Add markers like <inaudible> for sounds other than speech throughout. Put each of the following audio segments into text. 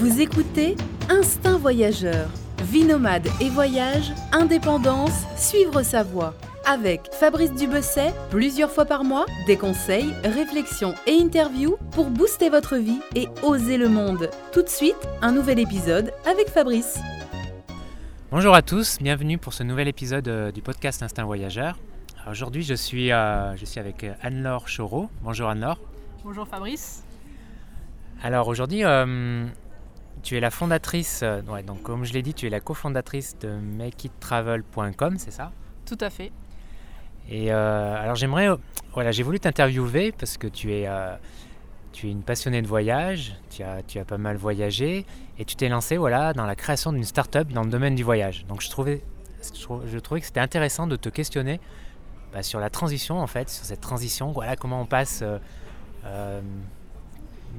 Vous écoutez Instinct Voyageur. Vie nomade et voyage, indépendance, suivre sa voie. Avec Fabrice Dubesset, plusieurs fois par mois, des conseils, réflexions et interviews pour booster votre vie et oser le monde. Tout de suite, un nouvel épisode avec Fabrice. Bonjour à tous, bienvenue pour ce nouvel épisode euh, du podcast Instinct Voyageur. Aujourd'hui, je suis, euh, je suis avec euh, Anne-Laure Chaureau. Bonjour Anne-Laure. Bonjour Fabrice. Alors aujourd'hui, euh, tu es la fondatrice, euh, ouais, donc comme je l'ai dit, tu es la cofondatrice de makeittravel.com, c'est ça? Tout à fait. Et euh, alors j'aimerais, euh, voilà, j'ai voulu t'interviewer parce que tu es, euh, tu es une passionnée de voyage, tu as, tu as pas mal voyagé et tu t'es lancée voilà, dans la création d'une start-up dans le domaine du voyage. Donc je trouvais, je trou- je trouvais que c'était intéressant de te questionner bah, sur la transition en fait, sur cette transition, voilà comment on passe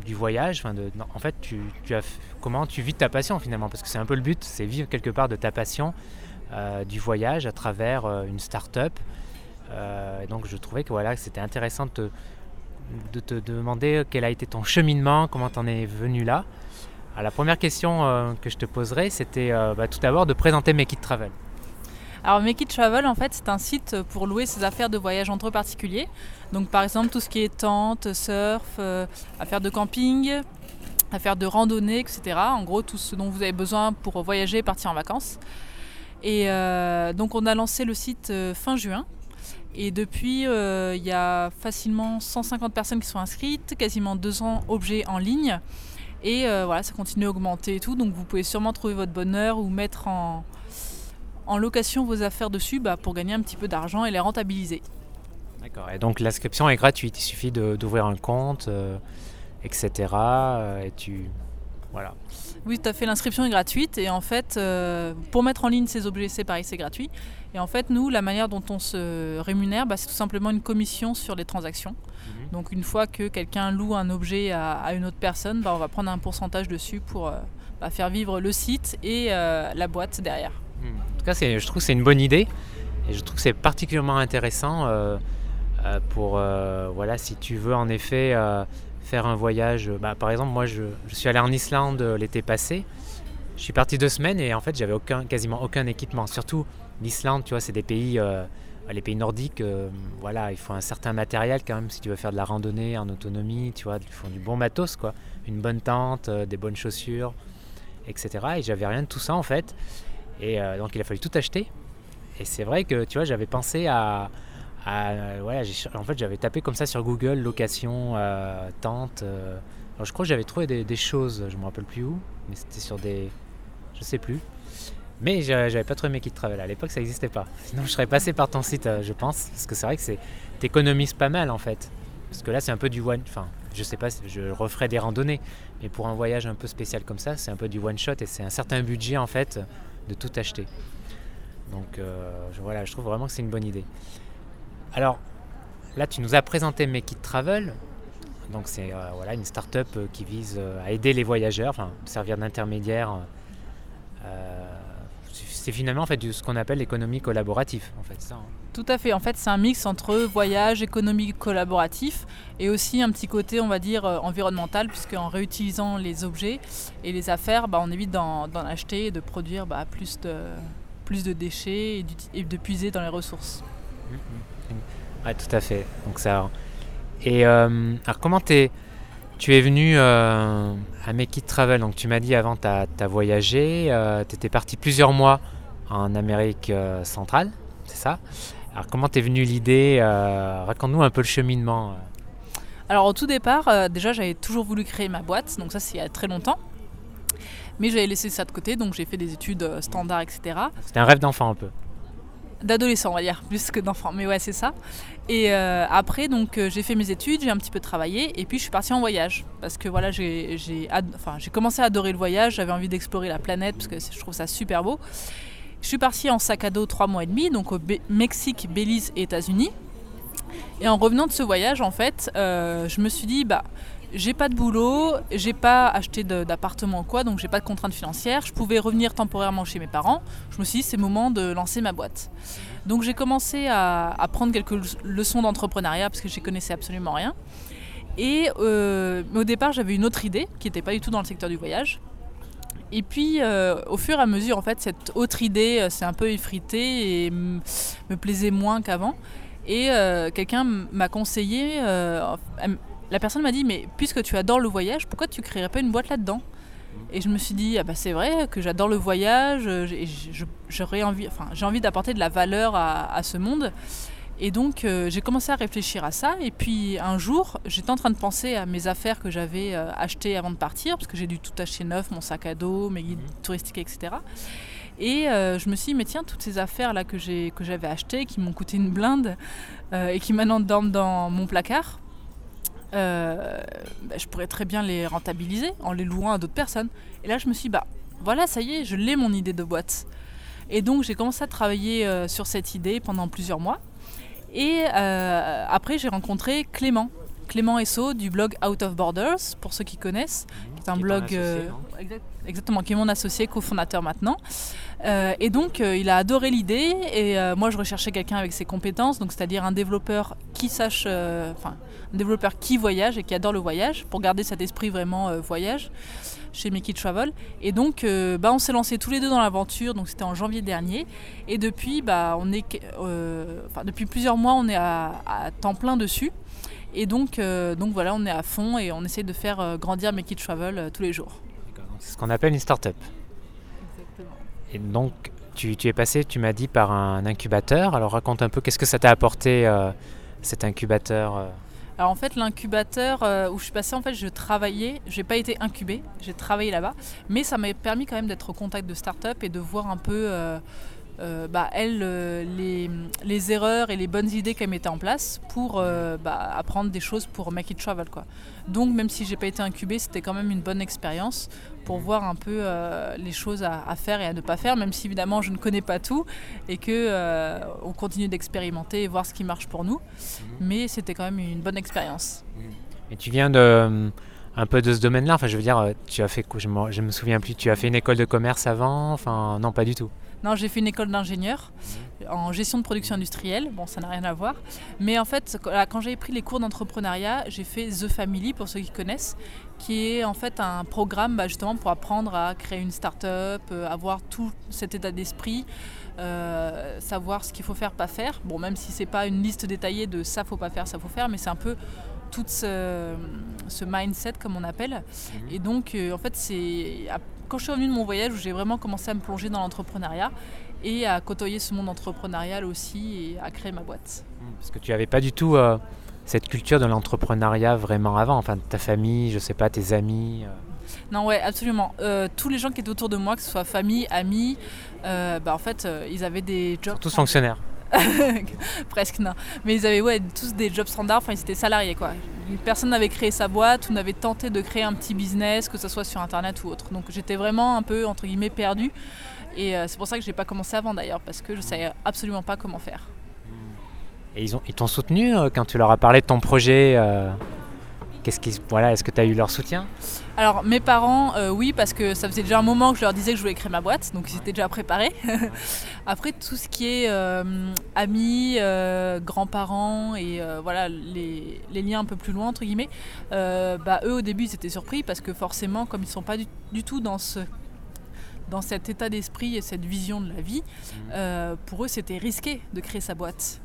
du voyage, en fait tu, as, comment tu vis ta passion finalement, parce que c'est un peu le but, c'est vivre quelque part de ta passion euh, du voyage à travers euh, une start-up. Euh, donc je trouvais que voilà, c'était intéressant de te, de te demander quel a été ton cheminement, comment t'en es venu là. La première question que je te poserais, c'était bah, tout d'abord de présenter Make It Travel. Alors Make It Travel, en fait, c'est un site pour louer ses affaires de voyage entre particuliers. Donc par exemple, tout ce qui est tente, surf, euh, affaires de camping, affaires de randonnée, etc. En gros, tout ce dont vous avez besoin pour voyager partir en vacances. Et euh, donc on a lancé le site euh, fin juin. Et depuis, il y a facilement 150 personnes qui sont inscrites, quasiment 200 objets en ligne. Et voilà, ça continue à augmenter et tout. Donc vous pouvez sûrement trouver votre bonheur ou mettre en, en location vos affaires dessus bah, pour gagner un petit peu d'argent et les rentabiliser. D'accord. Et donc l'inscription est gratuite, il suffit de- d'ouvrir un compte, euh, etc. euh, et tu. Voilà. Oui, tout à fait. L'inscription est gratuite et en fait, euh, pour mettre en ligne ces objets, c'est pareil, c'est gratuit. Et en fait, nous, la manière dont on se rémunère, bah, c'est tout simplement une commission sur les transactions. Donc, une fois que quelqu'un loue un objet à, à une autre personne, bah, on va prendre un pourcentage dessus pour euh, bah, faire vivre le site et euh, la boîte derrière. En tout cas, je trouve que c'est une bonne idée et je trouve que c'est particulièrement intéressant euh, euh, pour, euh, voilà, si tu veux en effet faire un voyage. bah, par exemple, moi, je, suis allé en Islande l'été passé. Je suis parti deux semaines et en fait, j'avais quasiment aucun équipement. Surtout l'Islande, tu vois, c'est des pays, les pays nordiques. voilà, il faut un certain matériel quand même si tu veux faire de la randonnée en autonomie. Tu vois, il faut du bon matos, quoi, une bonne tente, des bonnes chaussures, etc. Et j'avais rien de tout ça en fait. Et euh, donc il a fallu tout acheter. Et c'est vrai que tu vois, j'avais pensé à. voilà, en fait, j'avais tapé comme ça sur Google location, euh, tente. euh. alors je crois que j'avais trouvé des, choses, je me rappelle plus où, mais c'était sur des. Je sais plus. Mais j'a- j'avais pas trouvé mes kits travel. À l'époque, ça n'existait pas. Sinon, je serais passé par ton site, je pense. Parce que c'est vrai que c'est t'économises pas mal en fait. Parce que là, c'est un peu du one. Enfin, je sais pas, je referai des randonnées. Mais pour un voyage un peu spécial comme ça, c'est un peu du one shot et c'est un certain budget en fait de tout acheter. Donc euh, voilà, je trouve vraiment que c'est une bonne idée. Alors là, tu nous as présenté Make It Travel. Donc c'est euh, voilà, une start-up euh, qui vise à aider les voyageurs, servir d'intermédiaire. C'est finalement en fait ce qu'on appelle l'économie collaborative, en fait ça. hein. Tout à fait. En fait, c'est un mix entre voyage, économie collaboratif et aussi un petit côté, on va dire, euh, environnemental, puisque en réutilisant les objets et les affaires, bah, on évite d'en acheter et de produire bah, plus, de, plus de déchets et, et de puiser dans les ressources. Ouais, tout à fait. Donc ça. Et euh, alors comment t'es, tu es venu euh, à Make It Travel Donc tu m'as dit avant, tu as, voyagé, tu étais parti plusieurs mois en Amérique euh, centrale, c'est ça? Alors comment t'es venu l'idée euh, Raconte-nous un peu le cheminement. euh. Alors au tout départ, euh, déjà j'avais toujours voulu créer ma boîte, donc ça c'est il y a très longtemps. Mais j'avais laissé ça de côté, donc j'ai fait des études euh, standards, etc. C'était un rêve d'enfant un peu. D'adolescent, on va dire, plus que d'enfant. Mais ouais, c'est ça. Et euh, après, donc euh, j'ai fait mes études, j'ai un petit peu travaillé, et puis je suis partie en voyage. Parce que voilà, j'ai commencé à adorer le voyage, j'avais envie d'explorer la planète, parce que je trouve ça super beau. Je suis partie en sac à dos trois mois et demi, donc au Mexique, Belize et États-Unis. Et en revenant de ce voyage, en fait, euh, je me suis dit, bah, j'ai pas de boulot, j'ai pas acheté d'appartement quoi, donc j'ai pas de contraintes financières. Je pouvais revenir temporairement chez mes parents. Je me suis dit, c'est le moment de lancer ma boîte. Donc j'ai commencé à, à prendre quelques le- leçons d'entrepreneuriat parce que j'y connaissais absolument rien. Et euh, au départ, j'avais une autre idée qui n'était pas du tout dans le secteur du voyage. Et puis, au fur et à mesure, en fait, cette autre idée s'est un peu effritée et me plaisait moins qu'avant. Et quelqu'un m'a conseillé, la personne m'a dit, mais puisque tu adores le voyage, pourquoi tu créerais pas une boîte là-dedans et je me suis dit, ah bah c'est vrai que j'adore le voyage, j'aurais envie, enfin, j'ai envie d'apporter de la valeur à, ce monde. Et donc euh, j'ai commencé à réfléchir à ça. Et puis un jour, j'étais en train de penser à mes affaires que j'avais euh, achetées avant de partir, parce que j'ai dû tout acheter neuf, mon sac à dos, mes guides touristiques, etc. Et euh, je me suis dit, mais tiens, toutes ces affaires-là que, que j'avais achetées, qui m'ont coûté une blinde, et qui maintenant dorment dans mon placard, euh, bah, je pourrais très bien les rentabiliser en les louant à d'autres personnes. Et là, je me suis dit, bah voilà, ça y est, je l'ai mon idée de boîte. Et donc, j'ai commencé à travailler euh, sur cette idée pendant plusieurs mois. Et euh, après, j'ai rencontré Clément. Clément Esso du blog Out of Borders, pour ceux qui connaissent, qui est un blog exactement, qui est mon associé, cofondateur maintenant. Et donc, il a adoré l'idée. Et moi, je recherchais quelqu'un avec ses compétences, donc c'est-à-dire un développeur qui sache, enfin, un développeur qui voyage et qui adore le voyage, pour garder cet esprit vraiment euh, voyage chez Mickey Travel. Et donc, euh, bah, on s'est lancé tous les deux dans l'aventure, donc c'était en janvier dernier. Et depuis, bah, on est, euh, depuis plusieurs mois, on est à, temps plein dessus. Et donc, donc voilà, on est à fond et on essaie de faire grandir Mickey Travel tous les jours. C'est ce qu'on appelle une start-up. Et donc, tu, es passé, tu m'as dit, par un incubateur. Alors raconte un peu, qu'est-ce que ça t'a apporté, cet incubateur alors en fait, l'incubateur euh, où je suis passée, en fait, je travaillais. J'ai pas été incubée, j'ai travaillé là-bas, mais ça m'a permis quand même d'être au contact de start-up et de voir un peu. Euh, euh, bah, elle, les, les, erreurs et les bonnes idées qu'elle mettait en place pour bah, apprendre des choses pour Make It Travel. Quoi. Donc même si j'ai pas été incubée, c'était quand même une bonne expérience pour voir un peu euh, les choses à, faire et à ne pas faire, même si évidemment je ne connais pas tout et que euh, on continue d'expérimenter et voir ce qui marche pour nous. Mhm. Mais c'était quand même une bonne expérience. Et tu viens de un peu de ce domaine-là? Enfin, je veux dire, tu as fait, je me souviens plus, tu as fait une école de commerce avant? Enfin, non, pas du tout. Non, j'ai fait une école d'ingénieur en gestion de production industrielle. Bon, ça n'a rien à voir. Mais en fait, quand j'ai pris les cours d'entrepreneuriat, j'ai fait The Family, pour ceux qui connaissent, qui est en fait un programme bah, justement pour apprendre à créer une start-up, euh, avoir tout cet état d'esprit, euh, savoir ce qu'il faut faire, pas faire. Bon, même si c'est pas une liste détaillée de ça faut pas faire, ça faut faire, mais c'est un peu tout ce, mindset comme on appelle. Mhm. Et donc, euh, en fait, c'est quand je suis revenue de mon voyage où j'ai vraiment commencé à me plonger dans l'entrepreneuriat et à côtoyer ce monde entrepreneurial aussi et à créer ma boîte. Mmh, parce que tu n'avais pas du tout euh, cette culture de l'entrepreneuriat vraiment avant, enfin ta famille, je sais pas, tes amis. Euh. Non, ouais, absolument. Euh, tous les gens qui étaient autour de moi, que ce soit famille, amis, bah, en fait, ils avaient des jobs. Tous fonctionnaires. <laughs> Presque non. Mais ils avaient tous des jobs standards, enfin ils étaient salariés quoi. Personne n'avait créé sa boîte ou n'avait tenté de créer un petit business, que ce soit sur internet ou autre. Donc j'étais vraiment un peu entre guillemets perdu. Et euh, c'est pour ça que je n'ai pas commencé avant d'ailleurs, parce que je ne savais absolument pas comment faire. Et ils, ont, ils t'ont soutenu euh, quand tu leur as parlé de ton projet euh, Qu'est-ce qui, voilà, Est-ce que tu as eu leur soutien? Alors mes parents, oui, parce que ça faisait déjà un moment que je leur disais que je voulais créer ma boîte, donc ils étaient déjà préparés. <laughs> Après tout ce qui est amis, grands-parents et voilà les, les, liens un peu plus loin entre guillemets, bah, eux au début ils étaient surpris parce que forcément comme ils ne sont pas du, tout dans ce dans cet état d'esprit et cette vision de la vie, mmh. euh, pour eux c'était risqué de créer sa boîte.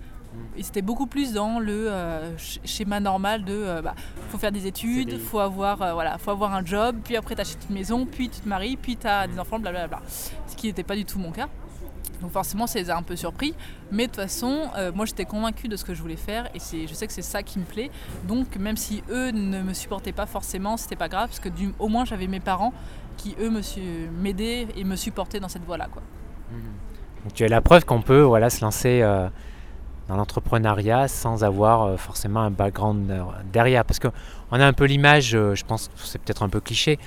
Ils étaient beaucoup plus dans le euh, schéma normal de euh, bah, faut faire des études, faut avoir voilà, faut avoir un job, puis après tu achètes une maison, puis tu te maries, puis tu as des enfants, blablabla. Ce qui n'était pas du tout mon cas. Donc forcément, ça les a un peu surpris. Mais de toute façon, moi j'étais convaincue de ce que je voulais faire et je sais que c'est ça qui me plaît. Donc même si eux ne me supportaient pas forcément, c'était pas grave parce que du, au moins j'avais mes parents qui eux m'aidaient et me supportaient dans cette voie-là. Quoi. Donc, tu as la preuve qu'on peut voilà, se lancer euh, dans l'entrepreneuriat sans avoir euh, forcément un background derrière. Parce qu'on a un peu l'image, euh, je pense que c'est peut-être un peu cliché,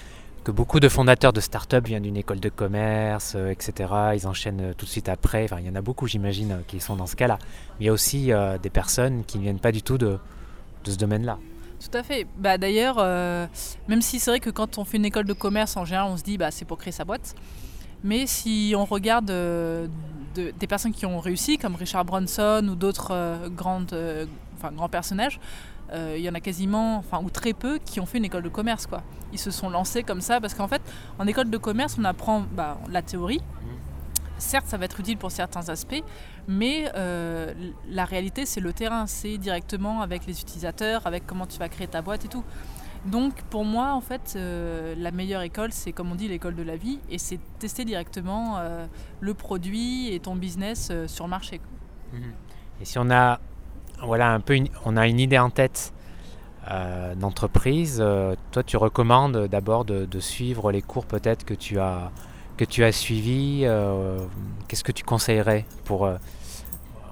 que beaucoup de fondateurs de start-up viennent d'une école de commerce, etc. Ils enchaînent tout de suite après. Enfin, il y en a beaucoup, j'imagine, qui sont dans ce cas-là. Mais il y a aussi des personnes qui ne viennent pas du tout de, ce domaine-là. Tout à fait. Bah, D'ailleurs, euh, même si c'est vrai que quand on fait une école de commerce, en général, on se dit bah, c'est pour créer sa boîte. Mais si on regarde euh, des personnes qui ont réussi, comme Richard Branson ou d'autres euh, grandes, enfin, grands personnages, euh, il y en a quasiment, enfin, ou très peu, qui ont fait une école de commerce. Quoi. Ils se sont lancés comme ça parce qu'en fait, en école de commerce, on apprend bah, la théorie. Certes, ça va être utile pour certains aspects, mais euh, la réalité, c'est le terrain. C'est directement avec les utilisateurs, avec comment tu vas créer ta boîte et tout. Donc pour moi, en fait, euh, la meilleure école, c'est comme on dit l'école de la vie, et c'est tester directement euh, le produit et ton business sur le marché. Mhm. Et si on a, voilà, un peu, on a une idée en tête d'entreprise, toi, tu recommandes d'abord de, de, suivre les cours peut-être que tu as que tu as suivis. Qu'est-ce que tu conseillerais pour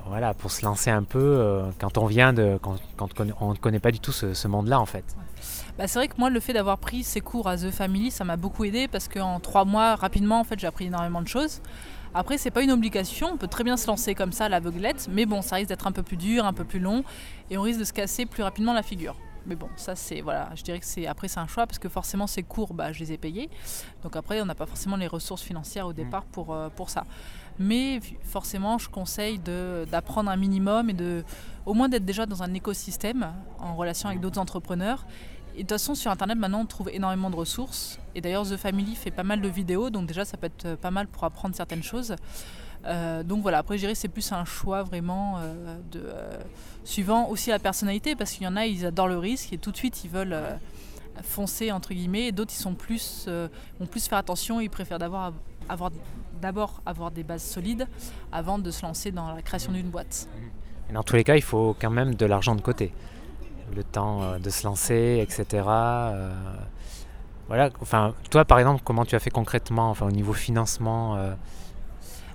voilà, pour se lancer un peu euh, quand on vient de. quand, on ne connaît pas du tout ce, monde-là en fait. Bah, c'est vrai que moi, le fait d'avoir pris ces cours à The Family, ça m'a beaucoup aidé parce qu'en trois mois, rapidement, en fait, j'ai appris énormément de choses. Après, c'est pas une obligation, on peut très bien se lancer comme ça à l'aveuglette, mais bon, ça risque d'être un peu plus dur, un peu plus long, et on risque de se casser plus rapidement la figure. Mais bon, ça c'est voilà, je dirais que c'est après c'est un choix parce que forcément ces cours, bah, je les ai payés, donc après on n'a pas forcément les ressources financières au mmh. départ pour, euh, pour ça. Mais forcément, je conseille d'apprendre un minimum et de, au moins d'être déjà dans un écosystème en relation avec d'autres entrepreneurs. Et de toute façon, sur Internet, maintenant, on trouve énormément de ressources. Et d'ailleurs, The Family fait pas mal de vidéos, donc déjà, ça peut être pas mal pour apprendre certaines choses. Euh, donc voilà, après, je c'est plus un choix vraiment euh, de, euh, suivant aussi la personnalité, parce qu'il y en a, ils adorent le risque et tout de suite, ils veulent foncer, entre guillemets, et d'autres, ils sont plus, vont plus faire attention, ils préfèrent d'avoir avoir d'abord avoir des bases solides avant de se lancer dans la création d'une boîte. Et dans tous les cas, il faut quand même de l'argent de côté. Le temps de se lancer, etc. Voilà. Enfin, toi, par exemple, comment tu as fait concrètement, enfin, au niveau financement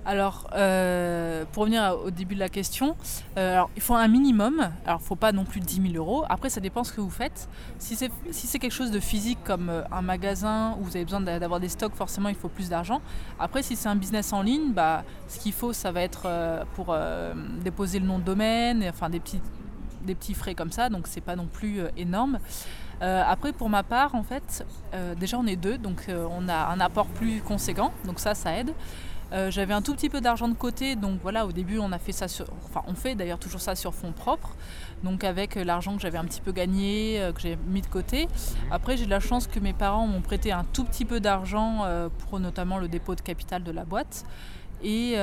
alors, euh, pour revenir au début de la question, euh, alors, il faut un minimum. Alors, il ne faut pas non plus 10 000 euros. Après, ça dépend ce que vous faites. Si c'est si quelque chose de physique comme euh, un magasin où vous avez besoin d'avoir des stocks, forcément, il faut plus d'argent. Après, si c'est un business en ligne, bah, ce qu'il faut, ça va être pour déposer le nom de domaine, enfin des petits, des petits frais comme ça. Donc, c'est pas non plus énorme. après, pour ma part, en fait, déjà on est deux, donc on a un apport plus conséquent, donc ça, ça aide. Euh, j'avais un tout petit peu d'argent de côté, donc voilà, au début on a fait ça sur, enfin on fait d'ailleurs toujours ça sur fonds propres, donc avec euh, l'argent que j'avais un petit peu gagné, euh, que j'ai mis de côté. Après j'ai de la chance que mes parents m'ont prêté un tout petit peu d'argent pour notamment le dépôt de capital de la boîte. Et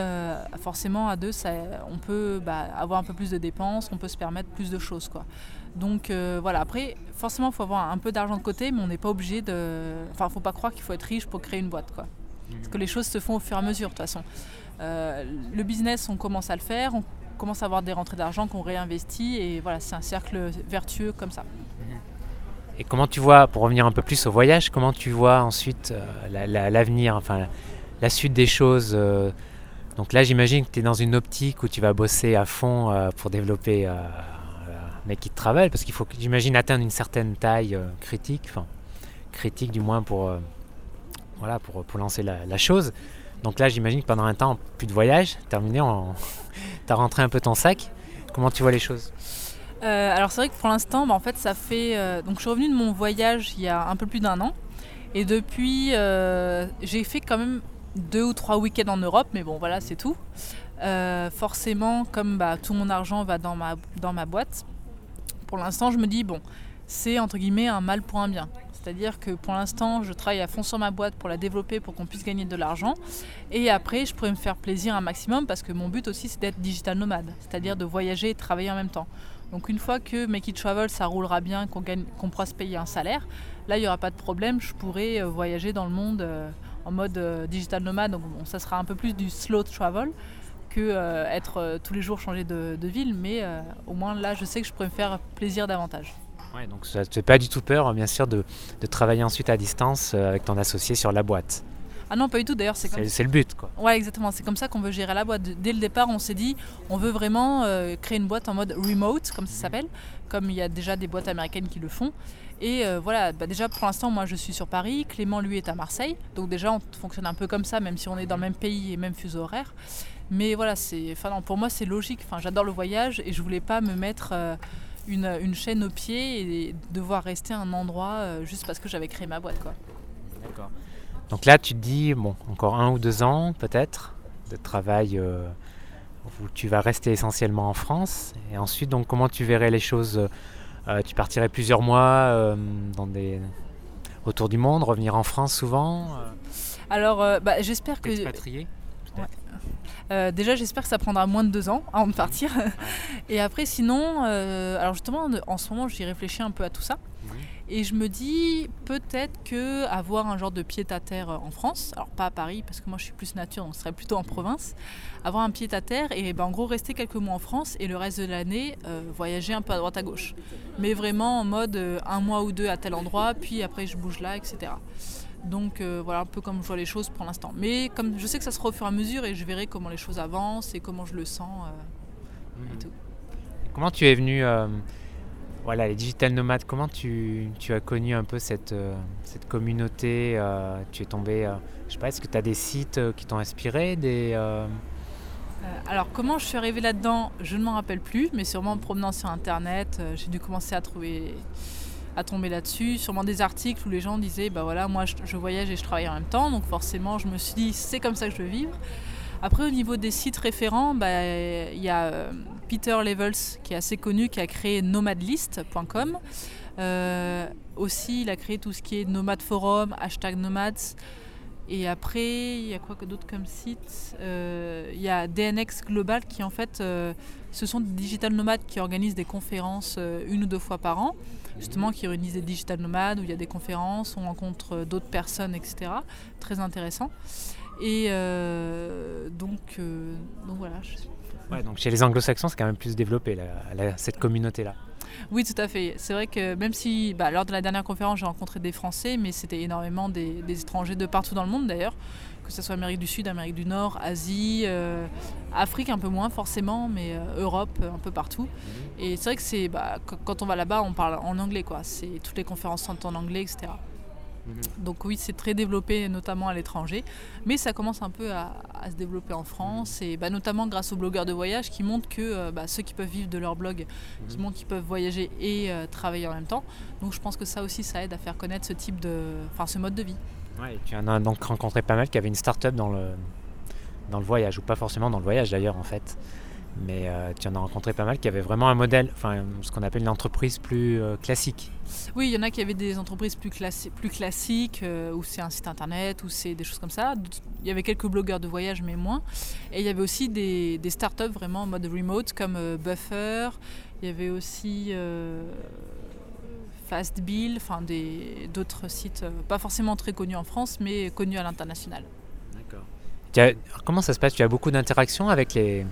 forcément à deux, ça, on peut bah, avoir un peu plus de dépenses, on peut se permettre plus de choses quoi. Donc voilà, après forcément il faut avoir un peu d'argent de côté, mais on n'est pas obligé de. Enfin, il ne faut pas croire qu'il faut être riche pour créer une boîte quoi. Parce que les choses se font au fur et à mesure de toute façon. Euh, le business, on commence à le faire, on commence à avoir des rentrées d'argent qu'on réinvestit et voilà, c'est un cercle vertueux comme ça. Et comment tu vois, pour revenir un peu plus au voyage, comment tu vois ensuite euh, l'avenir, enfin la suite des choses euh, Donc là, j'imagine que tu es dans une optique où tu vas bosser à fond pour développer Make It Travel, parce qu'il faut, j'imagine, atteindre une certaine taille critique, enfin critique du moins pour voilà, pour, pour lancer la, chose. Donc là, j'imagine que pendant un temps, plus de voyage, terminé, <laughs> tu as rentré un peu ton sac. Comment tu vois les choses? Euh, Alors c'est vrai que pour l'instant, bah, en fait, ça fait... Euh, donc je suis revenue de mon voyage il y a un peu plus d'un an. Et depuis, euh, j'ai fait quand même deux ou trois week-ends en Europe, mais bon, voilà, c'est tout. forcément, comme bah, tout mon argent va dans ma, dans ma boîte, pour l'instant, je me dis, bon, c'est entre guillemets un mal pour un bien. C'est-à-dire que pour l'instant, je travaille à fond sur ma boîte pour la développer, pour qu'on puisse gagner de l'argent. Et après, je pourrais me faire plaisir un maximum parce que mon but aussi, c'est d'être digital nomade, c'est-à-dire de voyager et de travailler en même temps. Donc une fois que Make It Travel, ça roulera bien, qu'on pourra se payer un salaire, là, il n'y aura pas de problème, je pourrai euh, voyager dans le monde euh, en mode euh, digital nomade. Donc bon, ça sera un peu plus du slow travel que être tous les jours changer de, ville, mais au moins là, je sais que je pourrais me faire plaisir davantage. Ouais, donc ça ne te fait pas du tout peur, bien sûr, de, travailler ensuite à distance euh, avec ton associé sur la boîte? Ah non, pas du tout. D'ailleurs, c'est comme... C'est le but, quoi. Ouais, exactement. C'est comme ça qu'on veut gérer la boîte. Dès le départ, on s'est dit, on veut vraiment euh, créer une boîte en mode remote, comme ça s'appelle, comme il y a déjà des boîtes américaines qui le font. Et euh, voilà, bah déjà pour l'instant, moi je suis sur Paris, Clément lui est à Marseille. Donc déjà, on fonctionne un peu comme ça, même si on est dans le même pays et même fuseau horaire. Mais voilà, c'est, enfin, pour moi c'est logique. Enfin, j'adore le voyage et je voulais pas me mettre une, chaîne au pied et devoir rester à un endroit euh, juste parce que j'avais créé ma boîte. Quoi. D'accord. Donc là, tu te dis, bon, encore un ou deux ans peut-être de travail euh, où tu vas rester essentiellement en France. Et ensuite, donc, comment tu verrais les choses tu partirais plusieurs mois dans des... autour du monde, revenir en France souvent Alors, bah, j'espère que. Expatrié euh, déjà, j'espère que ça prendra moins de deux ans avant de partir. <laughs> Et après, sinon, euh, alors justement, en ce moment, j'y réfléchis un peu à tout ça. Et je me dis peut-être que avoir un genre de pied à terre en France, alors pas à Paris parce que moi je suis plus nature, donc ce serait plutôt en province, avoir un pied à terre et ben, en gros rester quelques mois en France et le reste de l'année euh, voyager un peu à droite à gauche. Mais vraiment en mode un mois ou deux à tel endroit, puis après je bouge là, etc. Donc euh, voilà un peu comme je vois les choses pour l'instant. Mais comme je sais que ça sera au fur et à mesure et je verrai comment les choses avancent et comment je le sens euh, et mhm. tout. Comment tu es venu, euh, voilà, les digital nomades, comment tu, as connu un peu cette, cette communauté Tu es tombé, je sais pas, est-ce que tu as des sites qui t'ont inspiré des, alors comment je suis arrivée là-dedans, je ne m'en rappelle plus, mais sûrement en promenant sur Internet, j'ai dû commencer à trouver à tomber là-dessus, sûrement des articles où les gens disaient bah voilà moi je, voyage et je travaille en même temps, donc forcément je me suis dit c'est comme ça que je veux vivre. Après au niveau des sites référents, bah, il y a euh, Peter Levels qui est assez connu, qui a créé nomadlist.com. Euh, aussi il a créé tout ce qui est Nomad Forum, hashtag Nomads. Et après, il y a quoi d'autre comme site? Euh, Il y a DNX Global qui en fait, ce sont des digital nomades qui organisent des conférences une ou deux fois par an justement qui réunissent des digital nomades où il y a des conférences, on rencontre d'autres personnes, etc. Très intéressant. Et euh, donc, euh, donc voilà. Ouais, donc chez les anglo-saxons, c'est quand même plus développé, cette communauté-là. Oui, tout à fait. C'est vrai que même si, bah, lors de la dernière conférence, j'ai rencontré des Français, mais c'était énormément des, étrangers de partout dans le monde d'ailleurs, que ce soit Amérique du Sud, Amérique du Nord, Asie, Afrique un peu moins forcément, mais Europe un peu partout. Mhm. Et c'est vrai que c'est, bah, quand on va là-bas, on parle en anglais, quoi. C'est toutes les conférences sont en anglais, etc. Mhm. Donc oui, c'est très développé, notamment à l'étranger, mais ça commence un peu à, se développer en France, et bah, notamment grâce aux blogueurs de voyage qui montrent que euh, bah, ceux qui peuvent vivre de leur blog, qui mhm. montrent qu'ils peuvent voyager et euh, travailler en même temps. Donc je pense que ça aussi, ça aide à faire connaître ce type de, enfin ce mode de vie. Ouais, tu en as donc rencontré pas mal qui avaient une start-up dans le, dans le voyage, ou pas forcément dans le voyage d'ailleurs en fait. Mais euh, tu en as rencontré pas mal qui avaient vraiment un modèle, enfin ce qu'on appelle une entreprise plus euh, classique. Oui, il y en a qui avaient des entreprises plus, plus classiques, euh, où c'est un site internet, où c'est des choses comme ça. Il y avait quelques blogueurs de voyage, mais moins. Et il y avait aussi des, des startups vraiment en mode remote, comme Buffer. Il y avait aussi Fastbill, enfin d'autres sites, pas forcément très connus en France, mais connus à l'international. D'accord. Comment ça se passe? Tu as beaucoup d'interactions avec les,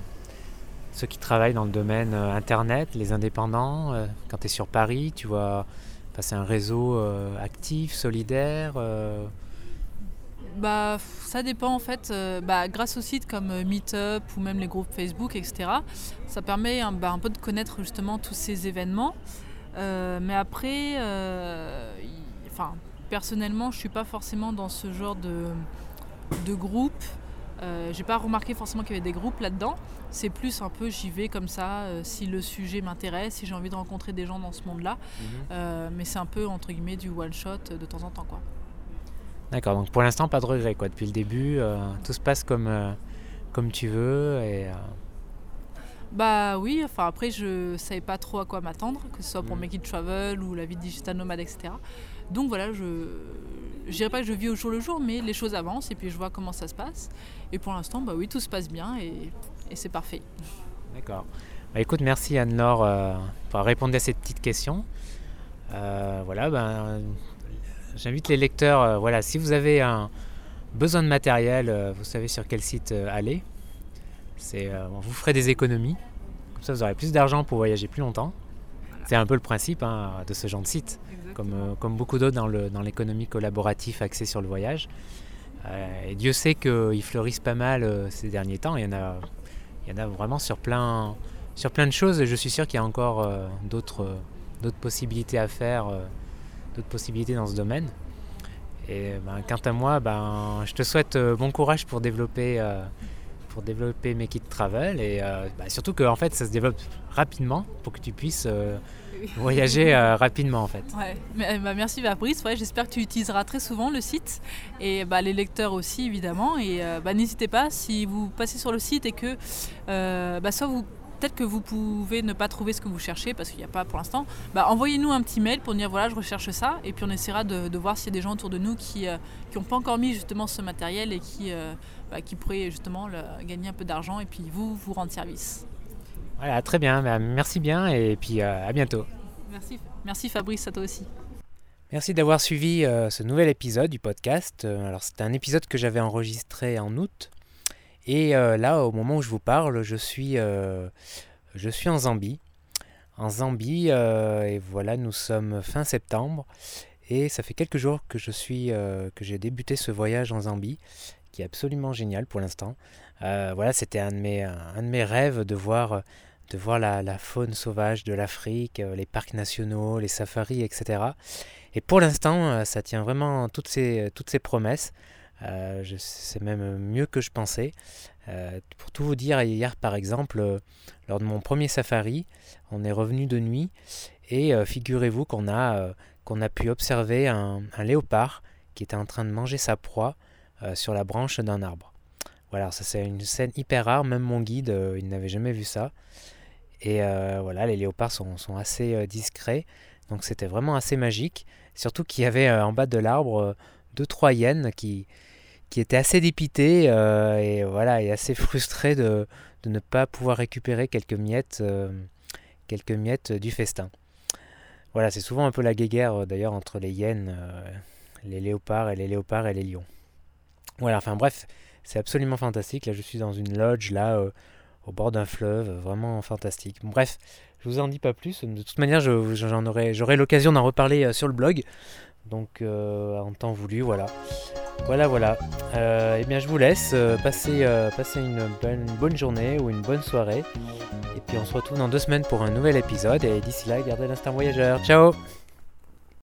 ceux qui travaillent dans le domaine euh, Internet, les indépendants. Euh, quand tu es sur Paris, tu vois passer un réseau euh, actif, solidaire bah, ça dépend en fait. bah, grâce aux sites comme Meetup ou même les groupes Facebook, etc., ça permet un, bah, un peu de connaître justement tous ces événements. Mais après, enfin, personnellement, je suis pas forcément dans ce genre de, de groupe. Euh, j'ai pas remarqué forcément qu'il y avait des groupes là-dedans. C'est plus un peu j'y vais comme ça, euh, si le sujet m'intéresse, si j'ai envie de rencontrer des gens dans ce monde-là. Mhm. Euh, mais c'est un peu entre guillemets du one shot de temps en temps quoi. D'accord, donc pour l'instant pas de regret quoi. Depuis le début, tout se passe comme, comme tu veux et. Bah oui, enfin après je savais pas trop à quoi m'attendre, que ce soit pour mhm. Make It Travel ou la vie digital nomade, etc. Donc voilà, je, je dirais pas que je vis au jour le jour, mais les choses avancent et puis je vois comment ça se passe. Et pour l'instant, bah oui, tout se passe bien et, c'est parfait. D'accord. Bah, écoute, merci Anne-Laure euh, pour répondre à cette petite question. Euh, voilà, ben, j'invite les lecteurs, euh, voilà, si vous avez un besoin de matériel, vous savez sur quel site aller. C'est, vous ferez des économies. Comme ça, vous aurez plus d'argent pour voyager plus longtemps. C'est un peu le principe hein, de ce genre de site, comme, euh, comme beaucoup d'autres dans l'économie dans collaborative axée sur le voyage. Euh, et Dieu sait qu'ils fleurissent pas mal euh, ces derniers temps. Il y en a, il y en a vraiment sur plein, sur plein de choses. je suis sûr qu'il y a encore d'autres, d'autres possibilités à faire, d'autres possibilités dans ce domaine. Et ben, quant à moi, ben, je te souhaite bon courage pour développer développer mes kits travel et euh, bah, surtout que fait ça se développe rapidement pour que tu puisses euh, voyager euh, rapidement en fait. Ouais. Bah, merci Fabrice, j'espère que tu utiliseras très souvent le site et bah, les lecteurs aussi évidemment et bah, n'hésitez pas si vous passez sur le site et que soit vous peut-être que vous pouvez ne pas trouver ce que vous cherchez parce qu'il n'y a pas pour l'instant. Bah, envoyez-nous un petit mail pour dire voilà, je recherche ça. Et puis on essaiera de, voir s'il y a des gens autour de nous qui n'ont pas encore mis justement ce matériel et qui, bah, qui pourraient justement gagner un peu d'argent et puis vous, vous rendre service. Voilà, très bien. Bah, merci bien et puis à bientôt. Merci, merci Fabrice, à toi aussi. Merci d'avoir suivi euh, ce nouvel épisode du podcast. Euh, alors c'était un épisode que j'avais enregistré en août. Et euh, là, au moment où je vous parle, je suis, suis en Zambie. En Zambie, et voilà, nous sommes fin septembre. Et ça fait quelques jours que je suis, que j'ai débuté ce voyage en Zambie, qui est absolument génial pour l'instant. voilà, c'était un, de mes, rêves de voir de voir la, faune sauvage de l'Afrique, les parcs nationaux, les safaris, etc. Et pour l'instant, euh, ça tient vraiment toutes ces, toutes ces promesses. Euh, c'est même mieux que je pensais. Euh, pour tout vous dire, hier par exemple, lors de mon premier safari, on est revenu de nuit et figurez-vous qu'on a, a pu observer un, léopard qui était en train de manger sa proie sur la branche d'un arbre. Voilà, ça c'est une scène hyper rare, même mon guide, il n'avait jamais vu ça. Et voilà, les léopards sont, sont assez discrets, donc c'était vraiment assez magique. Surtout qu'il y avait euh, en bas de l'arbre euh, deux, trois hyènes qui, qui étaient assez dépitées euh, et, voilà, et assez frustrées de, de, ne pas pouvoir récupérer quelques miettes, quelques miettes du festin. Voilà, c'est souvent un peu la guéguerre d'ailleurs entre les hyènes, les léopards et les léopards et les lions. Voilà, enfin bref, c'est absolument fantastique. Là, je suis dans une lodge, là, au bord d'un fleuve, vraiment fantastique. Bref, je vous en dis pas plus. De toute manière, j'aurai l'occasion d'en reparler euh, sur le blog. Donc, euh, en temps voulu, voilà. Voilà, voilà. Euh, eh bien, je vous laisse. passer, passer une, bonne, une bonne journée ou une bonne soirée. Et puis, on se retrouve dans deux semaines pour un nouvel épisode. Et d'ici là, gardez l'instant voyageur. Ciao